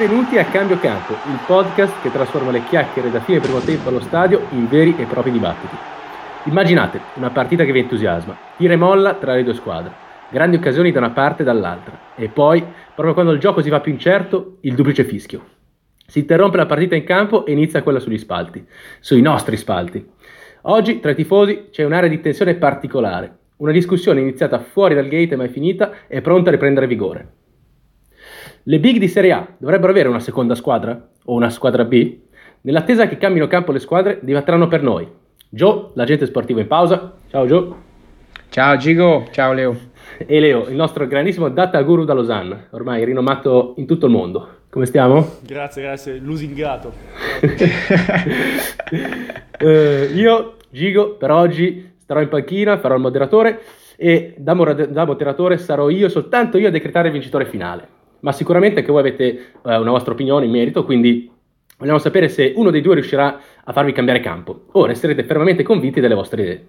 Benvenuti a Cambio Campo, il podcast che trasforma le chiacchiere da fine primo tempo allo stadio in veri e propri dibattiti. Immaginate una partita che vi entusiasma, tira e molla tra le due squadre, grandi occasioni da una parte e dall'altra, e poi, proprio quando il gioco si fa più incerto, il duplice fischio. Si interrompe la partita in campo e inizia quella sugli spalti, sui nostri spalti. Oggi tra i tifosi c'è un'area di tensione particolare, una discussione iniziata fuori dal gate e mai finita è pronta a riprendere vigore. Le big di Serie A dovrebbero avere una seconda squadra? O una squadra B? Nell'attesa che cambino campo le squadre, diventeranno per noi. Joe, l'agente sportivo in pausa. Ciao Joe. Ciao Gigo, ciao Leo. E Leo, il nostro grandissimo data guru da Losanna, ormai rinomato in tutto il mondo. Come stiamo? Grazie, grazie, lusingato. eh, io, Gigo, per oggi starò in panchina, farò il moderatore e da, da moderatore sarò io, soltanto io, a decretare il vincitore finale ma sicuramente anche voi avete eh, una vostra opinione in merito, quindi vogliamo sapere se uno dei due riuscirà a farvi cambiare campo o resterete fermamente convinti delle vostre idee.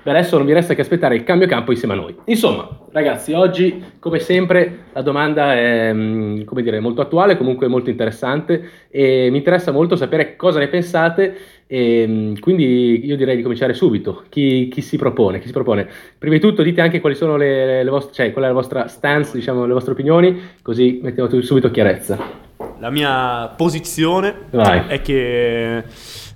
Per adesso non vi resta che aspettare il cambio campo insieme a noi. Insomma, ragazzi, oggi, come sempre, la domanda è mm, dire, molto attuale, comunque molto interessante e mi interessa molto sapere cosa ne pensate e mm, quindi io direi di cominciare subito. Chi, chi, si propone? Chi si propone? Prima di tutto dite anche quali sono le, le vostre, cioè qual è la vostra stance, diciamo, le vostre opinioni, così mettiamo subito chiarezza. La mia posizione Vai. è che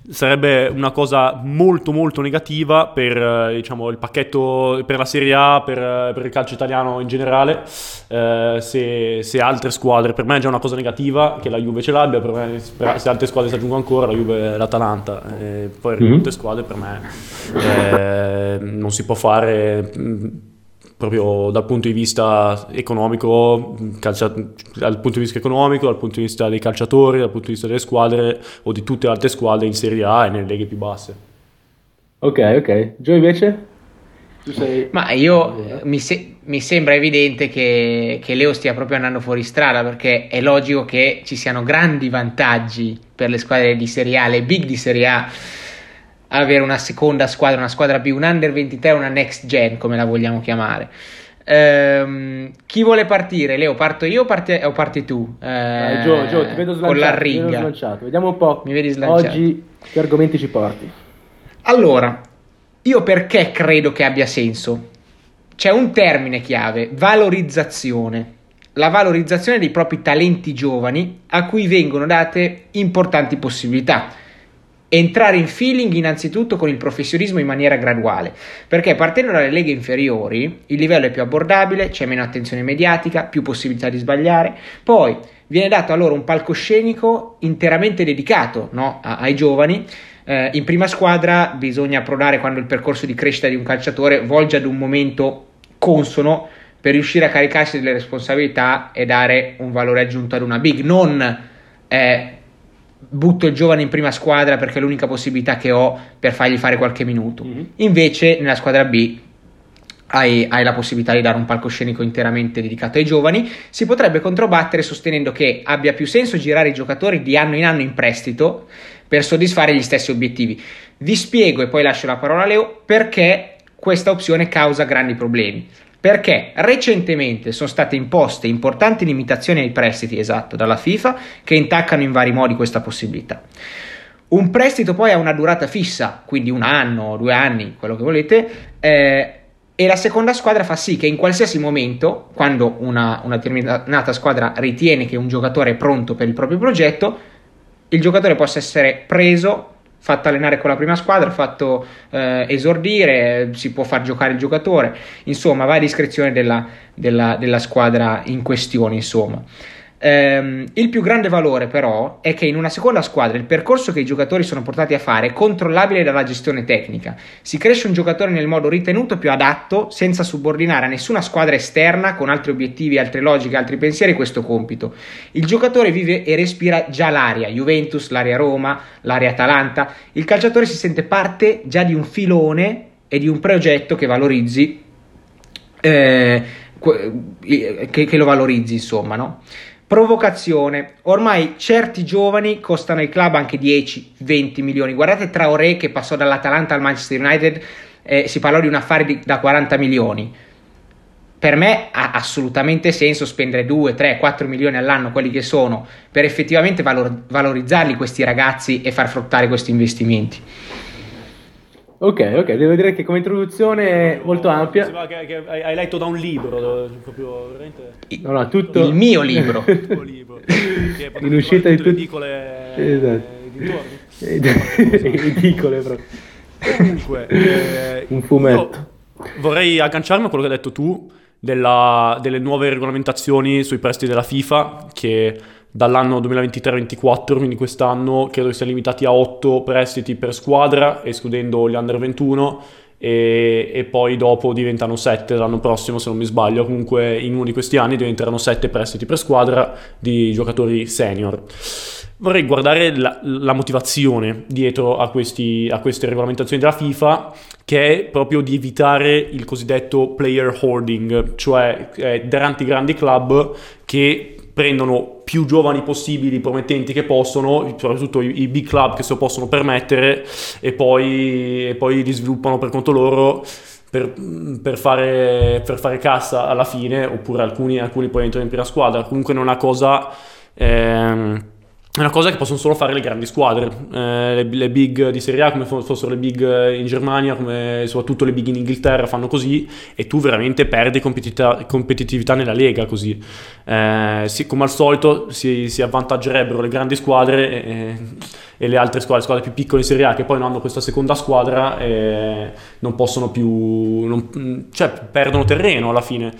sarebbe una cosa molto molto negativa per eh, diciamo, il pacchetto per la Serie A, per, eh, per il calcio italiano in generale, eh, se, se, altre squadre, per me è già una cosa negativa che la Juve ce l'abbia, per me, se altre squadre si aggiungono ancora, la Juve e l'Atalanta, e poi mm-hmm. altre squadre per me eh, non si può fare proprio dal punto di vista economico, calcia, dal punto di vista economico, dal punto di vista dei calciatori, dal punto di vista delle squadre o di tutte le altre squadre in Serie A e nelle leghe più basse. Ok, ok. Gio invece? Sei... Ma io mi, se- mi, sembra evidente che, che Leo stia proprio andando fuori strada perché è logico che ci siano grandi vantaggi per le squadre di Serie A, le big di Serie A avere una seconda squadra, una squadra più un under 23, una next gen, come la vogliamo chiamare. Ehm, chi vuole partire? Leo, parto io o parti, o parti tu? Eh, Dai, Gio, Gio, ti vedo slanciato. Con la riga. Vediamo un po'. Mi vedi slanciato. Oggi che argomenti ci porti? Allora, io perché credo che abbia senso? C'è un termine chiave, valorizzazione. La valorizzazione dei propri talenti giovani a cui vengono date importanti possibilità entrare in feeling innanzitutto con il professionismo in maniera graduale, perché partendo dalle leghe inferiori il livello è più abbordabile, c'è meno attenzione mediatica, più possibilità di sbagliare, poi viene dato a loro un palcoscenico interamente dedicato no, ai giovani. Eh, in prima squadra bisogna prodare quando il percorso di crescita di un calciatore volge ad un momento consono per riuscire a caricarsi delle responsabilità e dare un valore aggiunto ad una big, non eh, butto il giovane in prima squadra perché è l'unica possibilità che ho per fargli fare qualche minuto. Mm-hmm. Invece nella squadra B hai, hai, la possibilità di dare un palcoscenico interamente dedicato ai giovani. Si potrebbe controbattere sostenendo che abbia più senso girare i giocatori di anno in anno in prestito per soddisfare gli stessi obiettivi. Vi spiego e poi lascio la parola a Leo perché questa opzione causa grandi problemi perché recentemente sono state imposte importanti limitazioni ai prestiti, esatto, dalla FIFA, che intaccano in vari modi questa possibilità. Un prestito poi ha una durata fissa, quindi un anno, due anni, quello che volete, eh, e la seconda squadra fa sì che in qualsiasi momento, quando una, una determinata squadra ritiene che un giocatore è pronto per il proprio progetto, il giocatore possa essere preso fatto allenare con la prima squadra, fatto eh, esordire, si può far giocare il giocatore, insomma va a discrezione della, della, della squadra in questione, insomma. Ehm, il più grande valore però è che in una seconda squadra il percorso che i giocatori sono portati a fare è controllabile dalla gestione tecnica. Si cresce un giocatore nel modo ritenuto più adatto senza subordinare a nessuna squadra esterna con altri obiettivi, altre logiche, altri pensieri questo compito. Il giocatore vive e respira già l'aria, Juventus, l'aria Roma, l'aria Atalanta. Il calciatore si sente parte già di un filone e di un progetto che valorizzi eh, che, che, lo valorizzi, insomma, no? Provocazione. Ormai certi giovani costano ai club anche 10-20 milioni. Guardate Traoré che passò dall'Atalanta al Manchester United, eh, si parlò di un affare di, da 40 milioni. per me ha assolutamente senso spendere 2, 3, 4 milioni all'anno, quelli che sono, per effettivamente valor- valorizzarli questi ragazzi e far fruttare questi investimenti. Ok, ok, devo dire che come introduzione è molto ampia. Sembra che, che hai letto da un libro, proprio veramente... No, no, tutto... Il mio libro. Il tuo libro. In uscita di tutte le edicole esatto. edicole proprio. Comunque, eh, un fumetto. Vorrei agganciarmi a quello che hai detto tu della, delle nuove regolamentazioni sui prestiti della FIFA che dall'anno 2023-24, quindi quest'anno, credo che siano limitati a 8 prestiti per squadra, escludendo gli under 21, e, e, poi dopo diventano 7 l'anno prossimo, se non mi sbaglio. Comunque in uno di questi anni diventeranno 7 prestiti per squadra di giocatori senior. Vorrei guardare la, la motivazione dietro a, questi, a queste regolamentazioni della FIFA, che è proprio di evitare il cosiddetto player hoarding, cioè eh, tanti grandi club che prendono più giovani possibili, promettenti che possono, soprattutto i, i big club che se lo possono permettere, e poi, e poi li sviluppano per conto loro. Per, per, fare, per, fare, cassa alla fine, oppure alcuni, alcuni poi entrano in prima squadra. Comunque non è una cosa. Ehm, è una cosa che possono solo fare le grandi squadre, eh, le, le, big di Serie A come fossero le big in Germania, come soprattutto le big in Inghilterra fanno così e tu veramente perdi competitività, competitività nella Lega così. Eh, sì, come al solito si, si, avvantaggerebbero le grandi squadre e, e, le altre squadre, squadre più piccole in Serie A che poi non hanno questa seconda squadra e non possono più, non, cioè perdono terreno alla fine.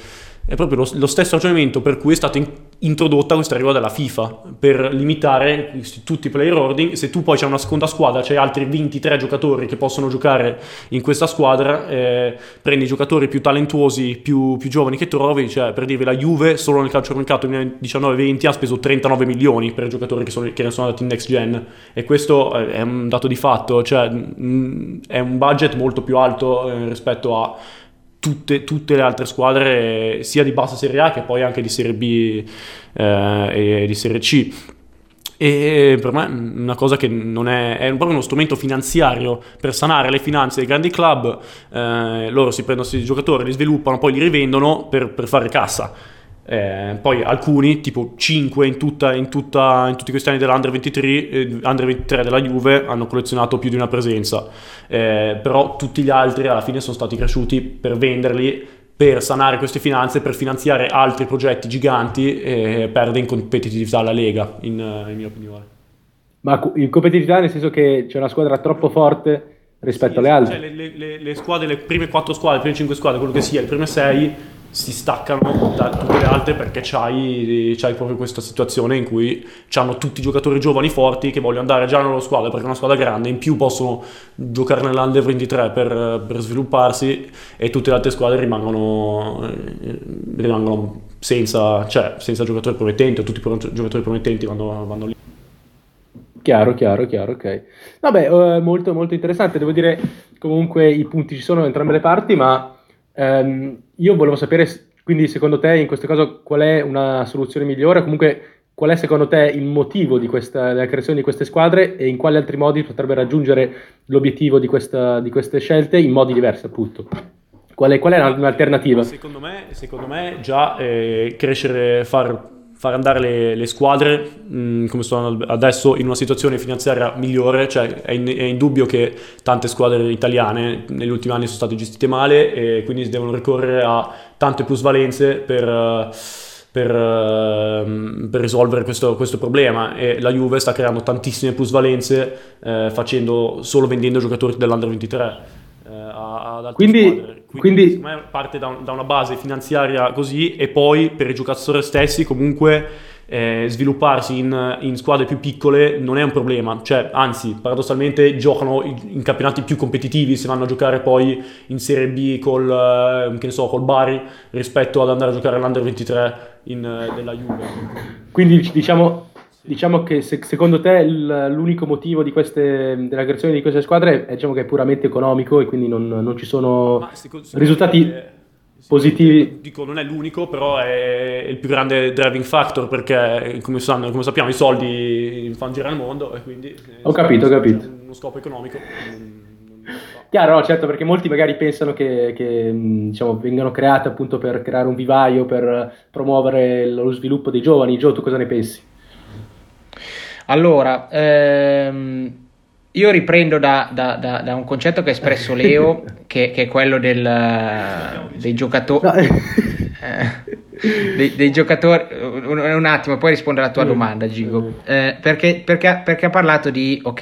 È proprio lo, lo stesso ragionamento per cui è stata in, introdotta questa regola della FIFA, per limitare tutti i player hoarding. Se tu poi c'è una seconda squadra, c'hai altri 23 giocatori che possono giocare in questa squadra, eh, prendi i giocatori più talentuosi, più, più, giovani che trovi, cioè per dirvi la Juve solo nel calciomercato 2019-20 ha speso 39 milioni per i giocatori che, sono, che sono andati in next gen e questo è un dato di fatto, cioè mh, è un budget molto più alto eh, rispetto a tutte, tutte, le altre squadre, sia di bassa Serie A che poi anche di Serie B eh, e di Serie C. E per me una cosa che non è, è proprio uno strumento finanziario per sanare le finanze dei grandi club, eh, loro si prendono questi giocatori, li sviluppano, poi li rivendono per, per fare cassa eh, poi alcuni, tipo 5 in, tutta, in, tutta, in tutti questi anni dell'Under 23, eh, Under 23 della Juve, hanno collezionato più di una presenza. Eh, però tutti gli altri alla fine sono stati cresciuti per venderli, per sanare queste finanze, per finanziare altri progetti giganti e perde in competitività la Lega, in, in mia opinione. Ma in competitività nel senso che c'è una squadra troppo forte rispetto sì, alle altre? Cioè le, le, le, squadre, le prime 4 squadre, le prime 5 squadre, quello che sia, le prime 6 si staccano da tutte le altre perché c'hai, c'hai proprio questa situazione in cui hanno tutti i giocatori giovani forti che vogliono andare già nella squadra perché è una squadra grande, in più possono giocare nell'Under 23 per, per svilupparsi e tutte le altre squadre rimangono, rimangono senza, cioè, senza giocatori promettenti o tutti i giocatori promettenti vanno, vanno lì. Chiaro, chiaro, chiaro, ok. Vabbè, eh, molto, molto interessante. Devo dire, comunque i punti ci sono da entrambe le parti, ma Um, io volevo sapere, quindi secondo te in questo caso qual è una soluzione migliore? Comunque qual è secondo te il motivo questa, della creazione di queste squadre e in quali altri modi potrebbe raggiungere l'obiettivo di, questa, di queste scelte in modi diversi appunto? Qual è, qual è un'alternativa? Secondo me, secondo me già eh, crescere, far far andare le, le squadre mh, mm, come sono adesso in una situazione finanziaria migliore, cioè è, in, è indubbio che tante squadre italiane negli ultimi anni sono state gestite male e quindi devono ricorrere a tante plusvalenze per... Per, per, risolvere questo, questo, problema. E la Juve sta creando tantissime plusvalenze eh, facendo solo vendendo giocatori dell'Under 23 eh, ad altre quindi, squadre. Quindi, quindi parte da, da, una base finanziaria così e poi per i giocatori stessi comunque eh, svilupparsi in, in, squadre più piccole non è un problema, cioè anzi paradossalmente giocano in, in campionati più competitivi se vanno a giocare poi in Serie B col, eh, che ne so, col Bari rispetto ad andare a giocare all'Under 23 in, eh, della Juve. Quindi diciamo Diciamo che se, secondo te l'unico motivo di queste, della creazione di queste squadre è, diciamo che è puramente economico e quindi non, non ci sono risultati è, positivi? Dico, non è l'unico, però è il più grande driving factor perché, come, sanno, come sappiamo, i soldi fanno girare il mondo e quindi... Ho capito, ho capito. Uno scopo economico chiaro, no, certo, perché molti magari pensano che, che diciamo, vengano create appunto per creare un vivaio, per promuovere lo sviluppo dei giovani. Gio, tu cosa ne pensi? Allora, ehm, io riprendo da, da, da, da, un concetto che ha espresso Leo, che, che è quello del, dei giocatori. No. Eh, dei, dei, giocatori. Un, un, attimo, poi rispondo alla tua mm. domanda, Gigo. Mm. Eh, perché, perché, perché, ha parlato di, ok,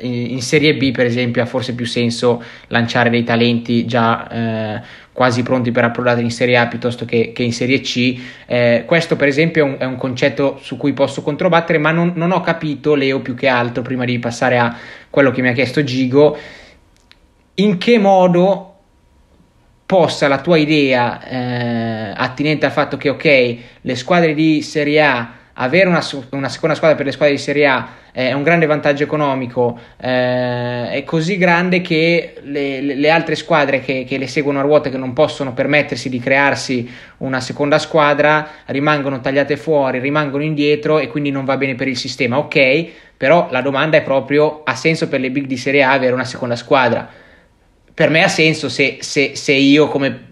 in, in, Serie B, per esempio, ha forse più senso lanciare dei talenti già eh, quasi pronti per approdare in Serie A piuttosto che, che in Serie C. Eh, questo, per esempio, è un, è un, concetto su cui posso controbattere, ma non, non ho capito, Leo, più che altro, prima di passare a quello che mi ha chiesto Gigo, in che modo possa la tua idea eh, attinente al fatto che ok le squadre di Serie A avere una, una, seconda squadra per le squadre di Serie A eh, è un grande vantaggio economico eh, è così grande che le, le altre squadre che, che, le seguono a ruote che non possono permettersi di crearsi una seconda squadra rimangono tagliate fuori rimangono indietro e quindi non va bene per il sistema. Ok però la domanda è proprio ha senso per le big di Serie A avere una seconda squadra per me ha senso se, se, se io come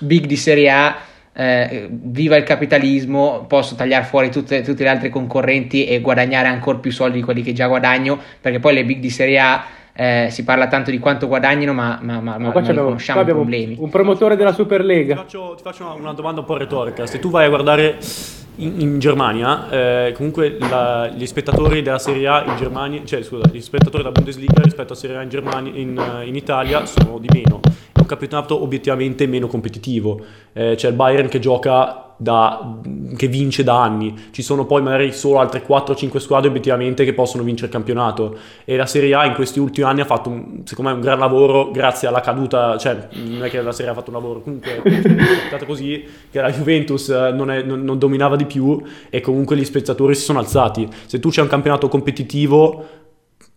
big di Serie A eh, viva il capitalismo, posso tagliare fuori tutte, tutte, le altre concorrenti e guadagnare ancora più soldi di quelli che già guadagno, perché poi le big di Serie A eh, si parla tanto di quanto guadagnano, ma, ma, ma, ma qua non conosciamo i problemi. Un promotore della Superlega. Ti faccio, ti faccio una, una domanda un po' retorica. Se tu vai a guardare in, in Germania, eh, comunque la, gli spettatori della Serie A in Germania, cioè scusa, gli spettatori della Bundesliga rispetto a Serie A in, Germania, in, in Italia sono di meno. È un campionato obiettivamente meno competitivo. Eh, c'è il Bayern che gioca da, che vince da anni. Ci sono poi magari solo altre 4-5 squadre obiettivamente che possono vincere il campionato. E la Serie A in questi ultimi anni ha fatto, un, secondo me, un gran lavoro grazie alla caduta. Cioè, non è che la Serie A ha fatto un lavoro, comunque è stata così che la Juventus eh, non, è, non, non dominava di più e comunque gli spettatori si sono alzati. Se tu c'è un campionato competitivo,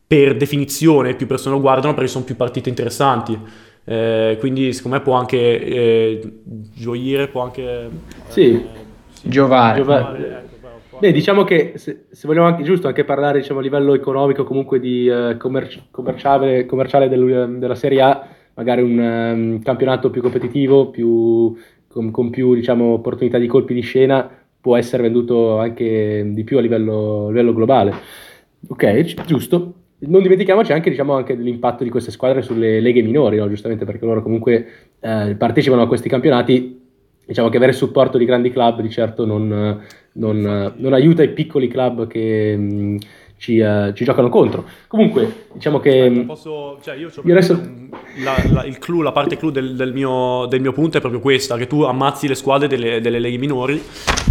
per definizione più persone lo guardano perché sono più partite interessanti. Eh, quindi secondo me può anche eh, gioire, può anche... Sì, eh, giovare. giovare. Ecco, Beh, diciamo che se, se, vogliamo anche, giusto anche parlare diciamo, a livello economico, comunque di uh, commerci- commerciale, commerciale del, della Serie A, magari un um, campionato più competitivo, più, con, con, più diciamo, opportunità di colpi di scena, può essere venduto anche di più a livello, a livello globale. Ok, giusto non dimentichiamoci anche, diciamo, anche dell'impatto di queste squadre sulle leghe minori, no? giustamente perché loro comunque eh, partecipano a questi campionati. Diciamo che avere il supporto di grandi club di certo non, non, non aiuta i piccoli club che mh, ci, uh, ci, giocano contro. Comunque, diciamo che. Aspetta, posso, cioè io, io adesso... la, la, il clou, la parte clou del, del, mio, del, mio, punto è proprio questa: che tu ammazzi le squadre delle, delle leghe minori.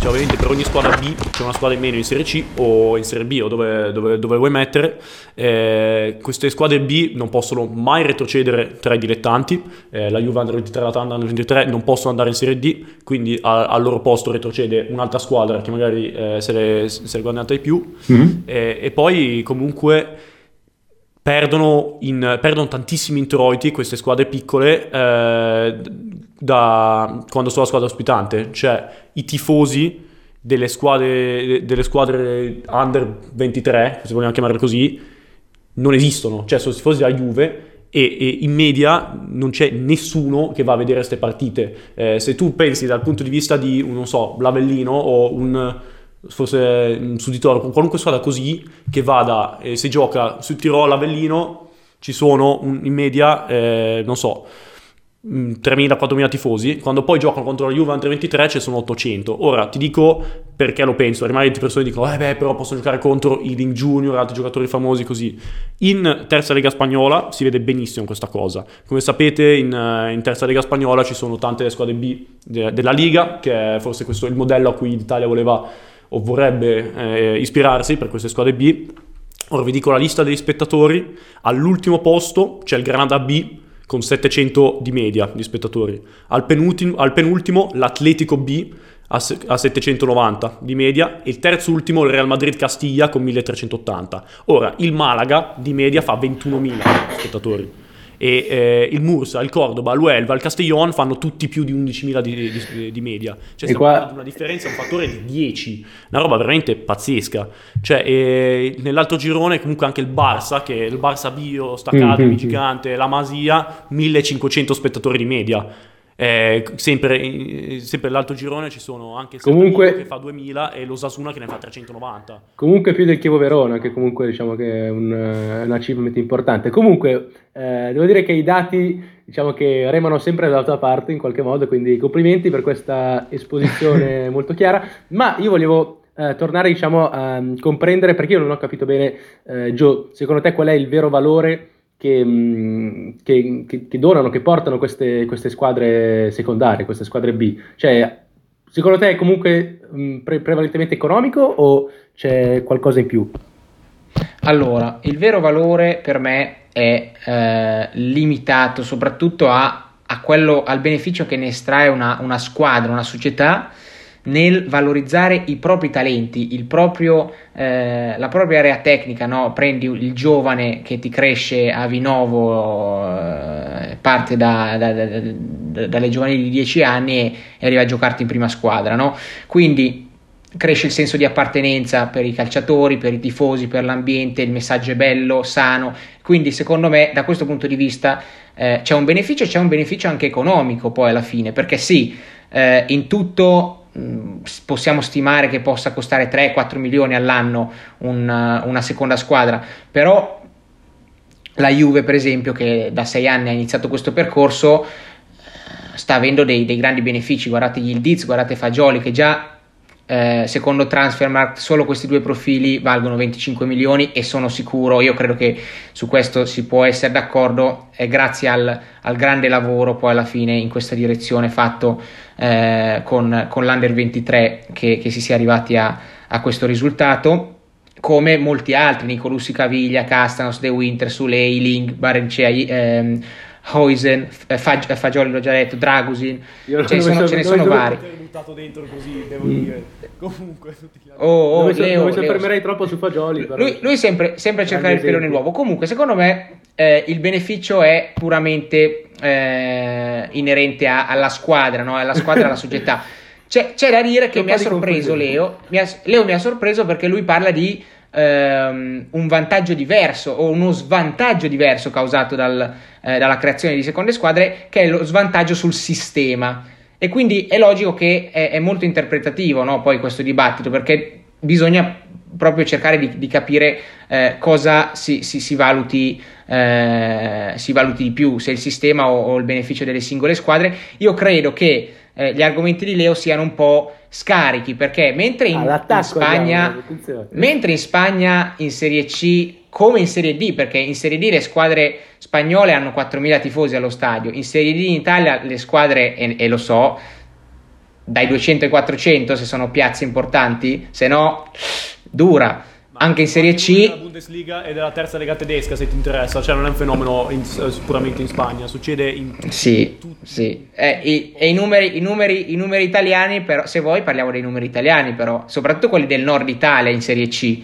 Cioè, ovviamente per ogni squadra B c'è una squadra in meno in Serie C o in Serie B o dove, dove, dove vuoi mettere. Eh, queste squadre B non possono mai retrocedere tra i dilettanti. Eh, la Juve Under 23 e l'Atalanta Under 23 non possono andare in Serie D, quindi a, al loro posto retrocede un'altra squadra che magari eh, se, le, se le guadagnata di più. Mm-hmm. e poi poi comunque perdono, in, perdono tantissimi introiti queste squadre piccole eh, da quando sono la squadra ospitante, cioè i tifosi delle squadre, delle squadre under 23, se vogliamo chiamarle così, non esistono, cioè sono tifosi della Juve e, in media non c'è nessuno che va a vedere queste partite. Eh, se tu pensi dal punto di vista di, non so, Blavellino o un forse un suditore, con qualunque squadra così che vada e se gioca sul Tirolo Avellino ci sono un, in media, eh, non so, 3.000-4.000 tifosi, quando poi giocano contro la Juve Under 23 ci sono 800. Ora ti dico perché lo penso, rimane persone dicono, eh beh, però possono giocare contro i Link Junior, altri giocatori famosi così. In terza lega spagnola si vede benissimo questa cosa. Come sapete, in, in terza lega spagnola ci sono tante squadre B de- della Liga, che è forse questo il modello a cui l'Italia voleva o vorrebbe eh, ispirarsi per queste squadre B. Ora vi dico la lista degli spettatori. All'ultimo posto c'è il Granada B con 700 di media di spettatori. Al penultimo, al penultimo l'Atletico B a, 790 di media e il terzo ultimo il Real Madrid Castiglia con 1380. Ora il Malaga di media fa 21.000 spettatori e eh, il Mursa, il Cordoba, l'Uelva, il Castellón fanno tutti più di 11.000 di, di, di media. Cioè stiamo qua... una differenza, un fattore di 10, una roba veramente pazzesca. Cioè, eh, nell'altro girone comunque anche il Barça, che è il Barça Bio, Staccati, mm-hmm. gigante, la Masia, 1500 spettatori di media eh, sempre, sempre l'alto girone ci sono anche comunque, che fa 2000 e lo Sasuna che ne fa 390. Comunque più del Chievo Verona, che comunque diciamo che è un, un achievement importante. Comunque eh, devo dire che i dati diciamo che remano sempre dalla tua parte in qualche modo, quindi complimenti per questa esposizione molto chiara. Ma io volevo eh, tornare diciamo, a comprendere, perché io non ho capito bene, eh, Joe, secondo te qual è il vero valore che, mm, che, che, che donano, che portano queste, queste, squadre secondarie, queste squadre B? Cioè, secondo te è comunque mm, pre- prevalentemente economico o c'è qualcosa in più? Allora, il vero valore per me è eh, limitato soprattutto a, a quello, al beneficio che ne estrae una, una squadra, una società nel valorizzare i propri talenti, proprio, eh, la propria area tecnica, no? prendi il giovane che ti cresce a Vinovo, eh, parte da, da, da, dalle giovanili di 10 anni e, e, arriva a giocarti in prima squadra, no? quindi cresce il senso di appartenenza per i calciatori, per i tifosi, per l'ambiente, il messaggio è bello, sano, quindi secondo me da questo punto di vista eh, c'è un beneficio, c'è un beneficio anche economico poi alla fine, perché sì, eh, in tutto possiamo stimare che possa costare 3-4 milioni all'anno una, una seconda squadra, però la Juve per esempio che da 6 anni ha iniziato questo percorso sta avendo dei, dei grandi benefici, guardate gli Ildiz, guardate Fagioli che già eh, secondo Transfermarkt solo questi due profili valgono 25 milioni e sono sicuro, io credo che su questo si può essere d'accordo, è grazie al, al grande lavoro poi alla fine in questa direzione fatto eh, con, con, l'Under 23 che, che, si sia arrivati a, a questo risultato come molti altri, Nicolussi Caviglia, Castanos, De Winter, Sulei, Ling, Barencea, ehm, Hoisen, Fag- Fagioli l'ho già detto, Dragusin, cioè, sono, ce ne sono vari. buttato dentro così, devo mm. dire. Comunque. Oh, oh, non Leo, mi soffermerei troppo su Fagioli. Però. Lui, lui sempre, sempre a cercare il pelone nuovo. Comunque, secondo me, eh, il beneficio è puramente eh, inerente a, alla squadra, no? alla squadra, alla società. C'è, c'è, da dire che mi ha sorpreso Leo. Mi ha, Leo mi ha sorpreso perché lui parla di ehm, un vantaggio diverso o uno svantaggio diverso causato dal, eh, dalla creazione di seconde squadre, che è lo svantaggio sul sistema. E quindi è logico che è, è molto interpretativo no? poi questo dibattito, perché bisogna proprio cercare di, di capire eh, cosa si, si, si, valuti, eh, si, valuti, di più, se il sistema o, o, il beneficio delle singole squadre. Io credo che eh, gli argomenti di Leo siano un po' scarichi perché mentre in, ah, in Spagna, mentre in Spagna in Serie C come in Serie D, perché in Serie D le squadre spagnole hanno 4.000 tifosi allo stadio, in Serie D in Italia le squadre, e, e lo so, dai 200 ai 400 se sono piazze importanti, se no dura anche in Serie C. La Bundesliga e della terza lega tedesca, se ti interessa, cioè non è un fenomeno in, puramente in Spagna, succede in. Sì, sì. Eh, e, e i, numeri, i, numeri, i, numeri, italiani, però, se vuoi, parliamo dei numeri italiani, però, soprattutto quelli del nord Italia in Serie C.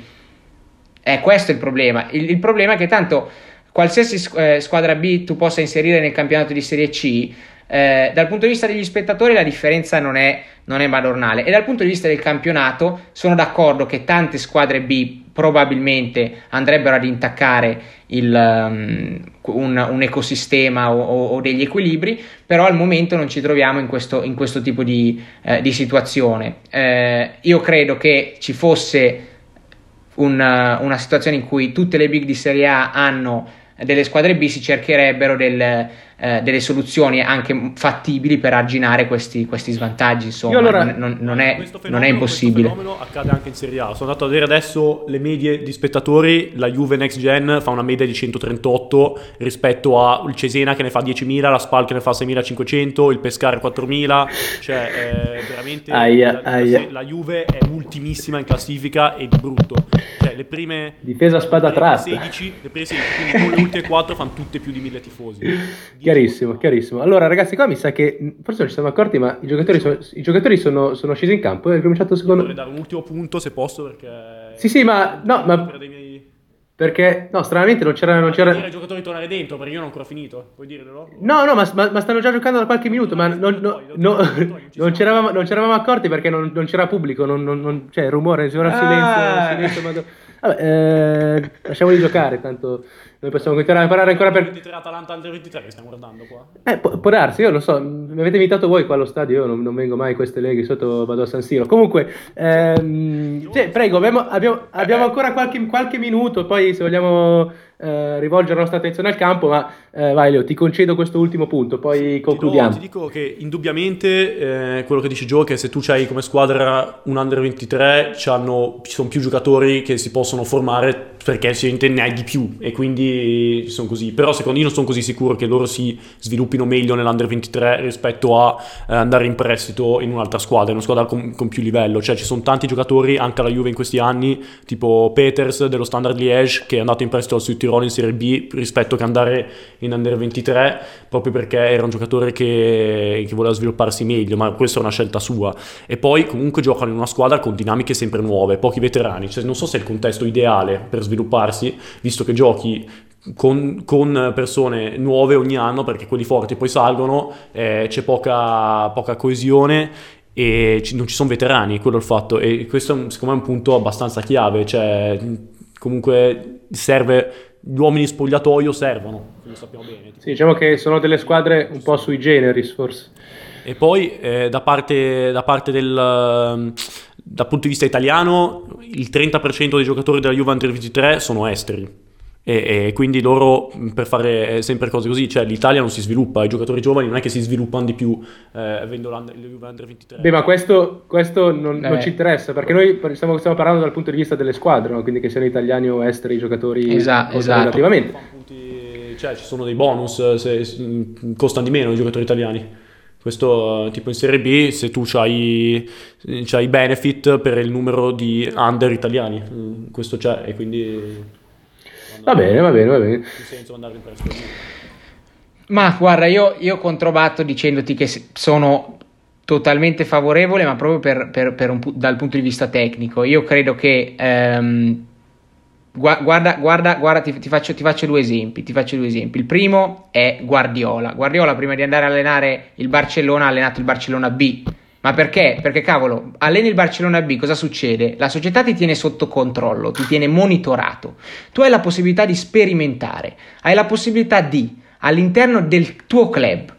Eh, questo è il problema. Il, il problema è che tanto qualsiasi eh, squadra B tu possa inserire nel campionato di Serie C eh, dal punto di vista degli spettatori la differenza non è, non è madornale e dal punto di vista del campionato sono d'accordo che tante squadre B probabilmente andrebbero ad intaccare il, um, un, un, ecosistema o, o, degli equilibri, però al momento non ci troviamo in questo, in questo tipo di, eh, di situazione. Eh, io credo che ci fosse una, una situazione in cui tutte le big di Serie A hanno delle squadre B si cercherebbero del, eh, delle soluzioni anche fattibili per arginare questi, questi svantaggi. Insomma, allora, non, non, è, non, è, impossibile. Questo fenomeno accade anche in Serie A. Sono andato a vedere adesso le medie di spettatori. La Juve Next Gen fa una media di 138 rispetto al Cesena che ne fa 10.000, la Spal che ne fa 6.500, il Pescare 4.000. Cioè, eh, veramente aia, la, aia. La, la, Juve è ultimissima in classifica e di brutto. Cioè, le prime difesa spada tratta. 16, le prime 16, quindi le ultime 4 fanno tutte più di 1.000 tifosi. Chiarissimo, chiarissimo. Allora, ragazzi, qua mi sa che forse non ci siamo accorti, ma i giocatori, sono, i giocatori sono, sono, scesi in campo e cominciato secondo. Vorrei dare un ultimo punto se posso, perché. Sì, sì, ma no, ma. Perché, no, stranamente non c'era... Non c'era... dire ai giocatori tornare dentro, perché io non ho ancora finito. Puoi dirlo? No, no, ma, ma, ma stanno già giocando da qualche minuto, ma non, no, no, non, c'eravamo, non c'eravamo accorti perché non, non c'era pubblico, non, non, cioè il rumore, c'era ah. silenzio, silenzio. Vabbè, eh, lasciamoli giocare, tanto... Noi possiamo continuare a parlare ancora per... 23 Atalanta Under 23 che stiamo guardando qua. Eh, può, può, darsi, io non so, mi avete invitato voi qua allo stadio, io non, non vengo mai a queste leghe, sotto vado a San Siro. Comunque, ehm, cioè, prego, abbiamo, abbiamo, abbiamo ancora qualche, qualche minuto, poi se vogliamo eh, rivolgere la nostra attenzione al campo, ma eh, vai Leo, ti concedo questo ultimo punto, poi sì, concludiamo. Ti, do, ti, dico che indubbiamente eh, quello che dice Joe, che se tu hai come squadra un under 23, ci sono più giocatori che si possono formare perché si ne di più e quindi sono così. Però secondo me non sono così sicuro che loro si sviluppino meglio nell'under 23 rispetto a eh, andare in prestito in un'altra squadra, in una squadra con, con, più livello. Cioè ci sono tanti giocatori, anche alla Juve in questi anni, tipo Peters dello Standard Liège che è andato in prestito al Sud Tirolo in Serie B rispetto che andare in Under 23 proprio perché era un giocatore che, che, voleva svilupparsi meglio, ma questa è una scelta sua. E poi comunque giocano in una squadra con dinamiche sempre nuove, pochi veterani, cioè non so se è il contesto ideale per svilupparsi, visto che giochi con, con, persone nuove ogni anno perché quelli forti poi salgono, eh, c'è poca, poca coesione e non ci sono veterani, quello è il fatto. E questo secondo me è un punto abbastanza chiave, cioè comunque serve gli uomini spogliatoio servono, lo sappiamo bene. Sì, diciamo che sono delle squadre un po' sui generis forse. E poi eh, da parte, da parte del... dal punto di vista italiano, il 30% dei giocatori della Juve Under 23 sono esteri e, e, quindi loro per fare sempre cose così, cioè l'Italia non si sviluppa, i giocatori giovani non è che si sviluppano di più eh, avendo la Juve Under 23. Beh, ma questo, questo non, non, ci interessa perché noi stiamo, stiamo, parlando dal punto di vista delle squadre, no? quindi che siano italiani o esteri i giocatori esatto, esatto. relativamente. Cioè ci sono dei bonus se, se, costano di meno i giocatori italiani. Questo tipo in Serie B, se tu hai i benefit per il numero di under italiani, questo c'è e quindi Va bene, va bene, va bene. Ma guarda, io, io controbatto dicendoti che sono totalmente favorevole, ma proprio per, per, per un, dal punto di vista tecnico. Io credo che... Um, guarda, guarda, guarda ti, ti, faccio, ti, faccio due esempi, ti faccio due esempi. Il primo è Guardiola. Guardiola prima di andare a allenare il Barcellona ha allenato il Barcellona B ma perché? Perché cavolo, alleni il Barcellona B, cosa succede? La società ti tiene sotto controllo, ti tiene monitorato. Tu hai la possibilità di sperimentare, hai la possibilità di, all'interno del tuo club,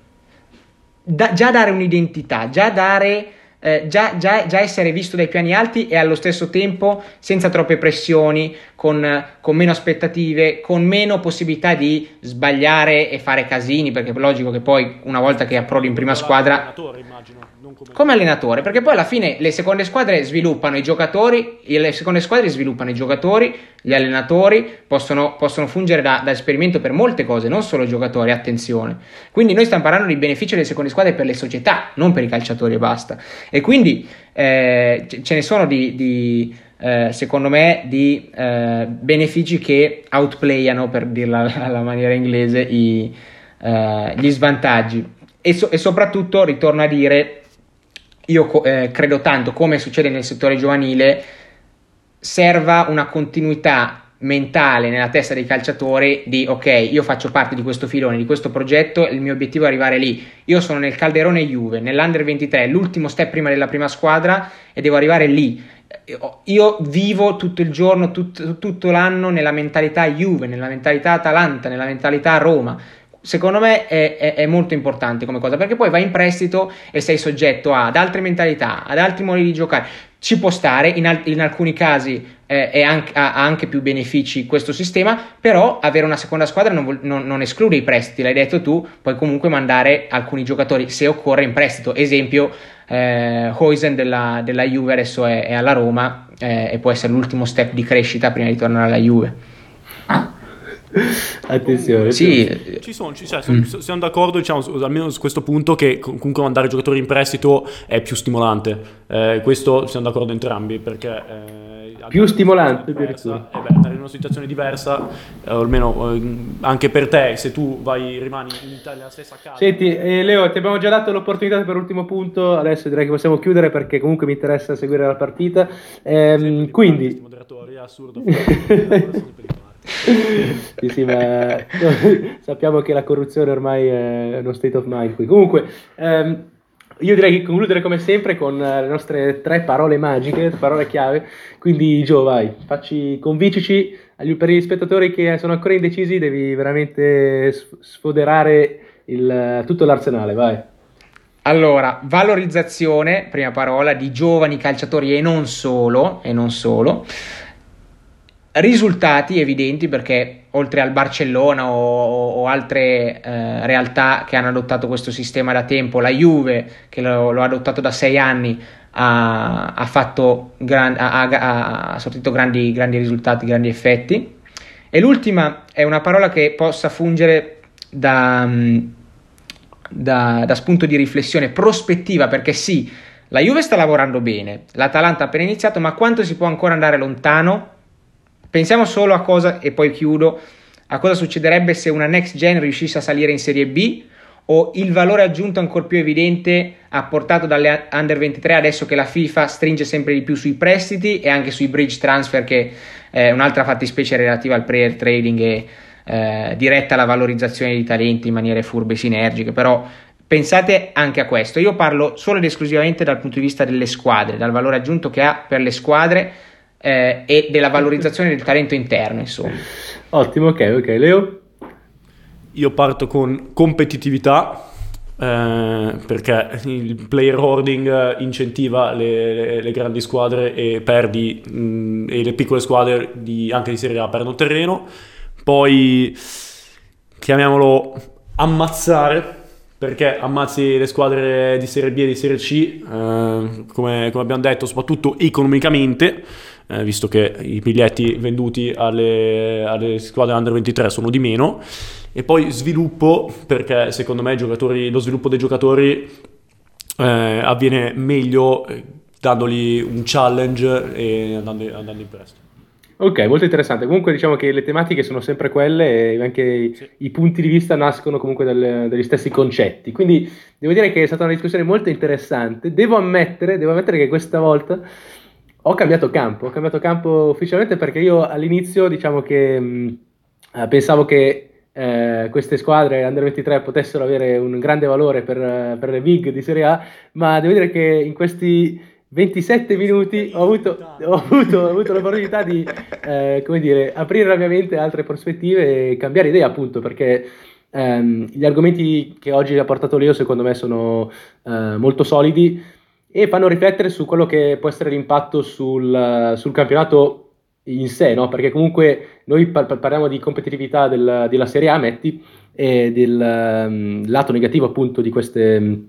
da, già dare un'identità, già dare... Eh, già, già, già, essere visto dai piani alti e allo stesso tempo senza troppe pressioni, con, con, meno aspettative, con meno possibilità di sbagliare e fare casini, perché è logico che poi una volta che approdi in prima squadra... Immagino come... come allenatore, perché poi alla fine le seconde squadre sviluppano i giocatori, le seconde squadre sviluppano i giocatori, gli allenatori possono, possono fungere da, da, esperimento per molte cose, non solo i giocatori, attenzione. Quindi noi stiamo parlando di benefici delle seconde squadre per le società, non per i calciatori e basta. E quindi eh, ce ne sono di... di eh, secondo me di eh, benefici che outplayano per dirla alla maniera inglese i, eh, gli svantaggi. E, so- e soprattutto ritorno a dire io eh, credo tanto, come succede nel settore giovanile, serva una continuità mentale nella testa dei calciatori di ok, io faccio parte di questo filone, di questo progetto, il mio obiettivo è arrivare lì. Io sono nel calderone Juve, nell'Under 23, l'ultimo step prima della prima squadra e devo arrivare lì. Io vivo tutto il giorno, tutto, tutto l'anno nella mentalità Juve, nella mentalità Atalanta, nella mentalità Roma secondo me è, è, è, molto importante come cosa perché poi vai in prestito e sei soggetto ad altre mentalità, ad altri modi di giocare. Ci può stare, in, al- in alcuni casi eh, anche, ha anche più benefici questo sistema, però avere una seconda squadra non, non, non, esclude i prestiti, l'hai detto tu, puoi comunque mandare alcuni giocatori se occorre in prestito. Esempio, eh, Hoisen della, della Juve adesso è, è alla Roma eh, e può essere l'ultimo step di crescita prima di tornare alla Juve. Attenzione. Sì. Ci sono, ci, cioè, mm. siamo d'accordo, diciamo, almeno su questo punto, che comunque mandare giocatori in prestito è più stimolante. Eh, questo siamo d'accordo entrambi, perché... Eh, più stimolante addirittura. Eh beh, andare in una situazione diversa, eh, almeno eh, anche per te, se tu vai, rimani in Italia la stessa casa. Senti, eh, Leo, ti abbiamo già dato l'opportunità per l'ultimo punto, adesso direi che possiamo chiudere perché comunque mi interessa seguire la partita. Ehm, quindi... Moderatori, è assurdo. sì, sì, ma sappiamo che la corruzione ormai è uno state of mind qui. Comunque, ehm, io direi di concludere come sempre con eh, le nostre tre parole magiche, parole chiave. Quindi, Gio, vai, facci, convincici per gli spettatori che sono ancora indecisi, devi veramente sfoderare il, tutto l'arsenale, vai. Allora, valorizzazione, prima parola, di giovani calciatori e non solo, e non solo. Risultati evidenti perché oltre al Barcellona o, o altre eh, realtà che hanno adottato questo sistema da tempo, la Juve che lo, lo ha adottato da sei anni ha, ha, fatto gran, ha, ha sortito grandi, grandi risultati, grandi effetti. E l'ultima è una parola che possa fungere da, da, da spunto di riflessione prospettiva, perché sì, la Juve sta lavorando bene, l'Atalanta ha appena iniziato, ma quanto si può ancora andare lontano? Pensiamo solo a cosa, e poi chiudo, a cosa succederebbe se una next gen riuscisse a salire in Serie B o il valore aggiunto ancora più evidente apportato dalle under 23 adesso che la FIFA stringe sempre di più sui prestiti e anche sui bridge transfer che è un'altra fattispecie relativa al player trading e eh, diretta alla valorizzazione di talenti in maniere furbe e sinergiche. Però pensate anche a questo. Io parlo solo ed esclusivamente dal punto di vista delle squadre dal valore aggiunto che ha per le squadre eh, e della valorizzazione del talento interno insomma. Ottimo ok ok. Leo? Io parto con competitività eh, perché il player hoarding incentiva le, le, le grandi squadre e perdi mh, mm, e le piccole squadre di, anche di Serie A perdono terreno. Poi chiamiamolo ammazzare perché ammazzi le squadre di Serie B e di Serie C, eh, come, come, abbiamo detto, soprattutto economicamente, eh, visto che i biglietti venduti alle, alle squadre under 23 sono di meno e poi sviluppo, perché secondo me lo sviluppo dei giocatori eh, avviene meglio eh, dandogli un challenge e andando, andando in prestito. Ok, molto interessante. Comunque diciamo che le tematiche sono sempre quelle e anche sì. i, punti di vista nascono comunque dal, dagli stessi concetti. Quindi devo dire che è stata una discussione molto interessante. Devo ammettere, devo ammettere che questa volta ho cambiato campo. Ho cambiato campo ufficialmente perché io all'inizio diciamo che mh, pensavo che eh, queste squadre under 23 potessero avere un grande valore per, per, le big di Serie A, ma devo dire che in questi 27 minuti ho avuto, ho avuto, ho avuto l'opportunità di eh, come dire, aprire la mia mente a altre prospettive e cambiare idea appunto perché ehm, gli argomenti che oggi ha portato Leo secondo me sono eh, molto solidi e fanno riflettere su quello che può essere l'impatto sul, sul campionato in sé, no? perché comunque noi par- parliamo di competitività del, della Serie A, metti, e del um, lato negativo appunto di queste,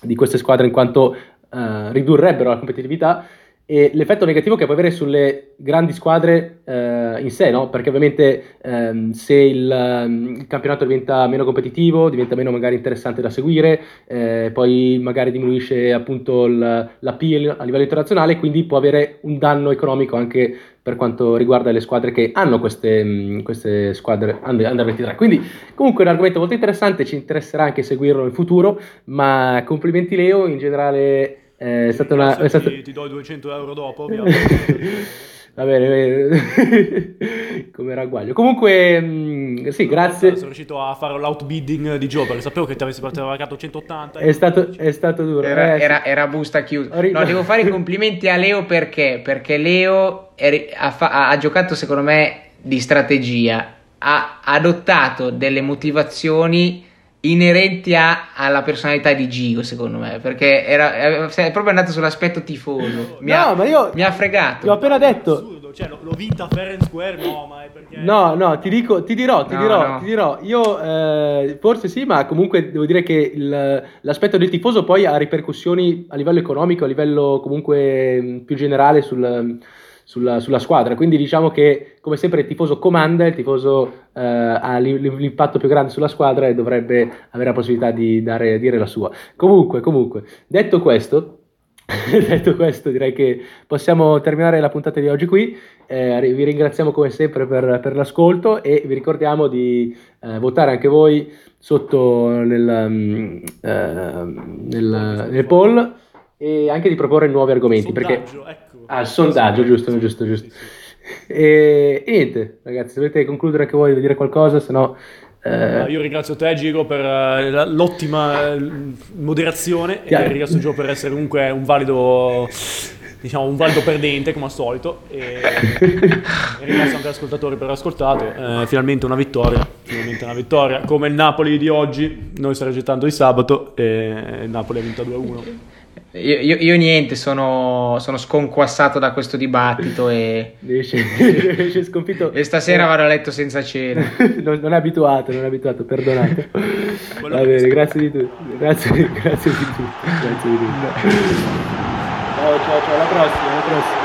di queste squadre in quanto uh, ridurrebbero la competitività e l'effetto negativo che può avere sulle grandi squadre eh, in sé, no? perché ovviamente ehm, se il, ehm, il, campionato diventa meno competitivo, diventa meno magari interessante da seguire, eh, poi magari diminuisce appunto l'appeal a livello internazionale, quindi può avere un danno economico anche per quanto riguarda le squadre che hanno queste, queste squadre under, under 23. Quindi comunque è un argomento molto interessante, ci interesserà anche seguirlo in futuro, ma complimenti Leo, in generale è stata una... È stata... Ti, ti do 200 euro dopo, ovviamente. Va bene, come ragguaglio. Comunque, mh, mm, sì, grazie. Sono riuscito a fare l'outbidding di Joe perché sapevo che ti avessi pagato 180. È stato, è stato duro. Era, eh, era, era busta chiusa. No, devo fare i complimenti a Leo perché? Perché Leo ha, fa- ha giocato, secondo me, di strategia. Ha adottato delle motivazioni inerenti a, alla personalità di Gigo, secondo me, perché era, è proprio andato sull'aspetto tifoso. Mi, no, ha, ma io, mi ha fregato. Ti ho appena detto. Assurdo, cioè, l'ho vinta Fair Square, no, ma è perché... No, no, ti dico, ti dirò, ti no, dirò, no. ti dirò. Io eh, forse sì, ma comunque devo dire che il, l'aspetto del tifoso poi ha ripercussioni a livello economico, a livello comunque più generale sul sulla, sulla, squadra. Quindi diciamo che, come sempre, il tifoso comanda, il tifoso eh, ha l'impatto più grande sulla squadra e dovrebbe avere la possibilità di dare, dire la sua. Comunque, comunque, detto questo. detto questo, direi che possiamo terminare la puntata di oggi qui. Eh, vi ringraziamo come sempre per, per, l'ascolto e vi ricordiamo di eh, votare anche voi sotto nel, um, nel, nel poll e anche di proporre nuovi argomenti. Perché... Ah, il sondaggio, giusto, giusto, giusto. E, e, niente, ragazzi, se volete concludere anche voi, dire qualcosa, se no... Eh... Io ringrazio te, Giro, per uh, l'ottima moderazione yeah. e ringrazio Gio per essere comunque un valido diciamo un valido perdente come al solito e, e ringrazio anche gli ascoltatori per aver ascoltato eh, finalmente una vittoria finalmente una vittoria come il Napoli di oggi noi stiamo registrando di sabato e il Napoli ha vinto 2-1 io, io, io, niente, sono, sono, sconquassato da questo dibattito e, sconfitto. e stasera vado a letto senza cena. non, non, è abituato, non è abituato, perdonate. Va bene, grazie di tutto. Grazie, grazie di tutto. Grazie di tutto. Ciao, ciao, ciao, alla prossima, alla prossima.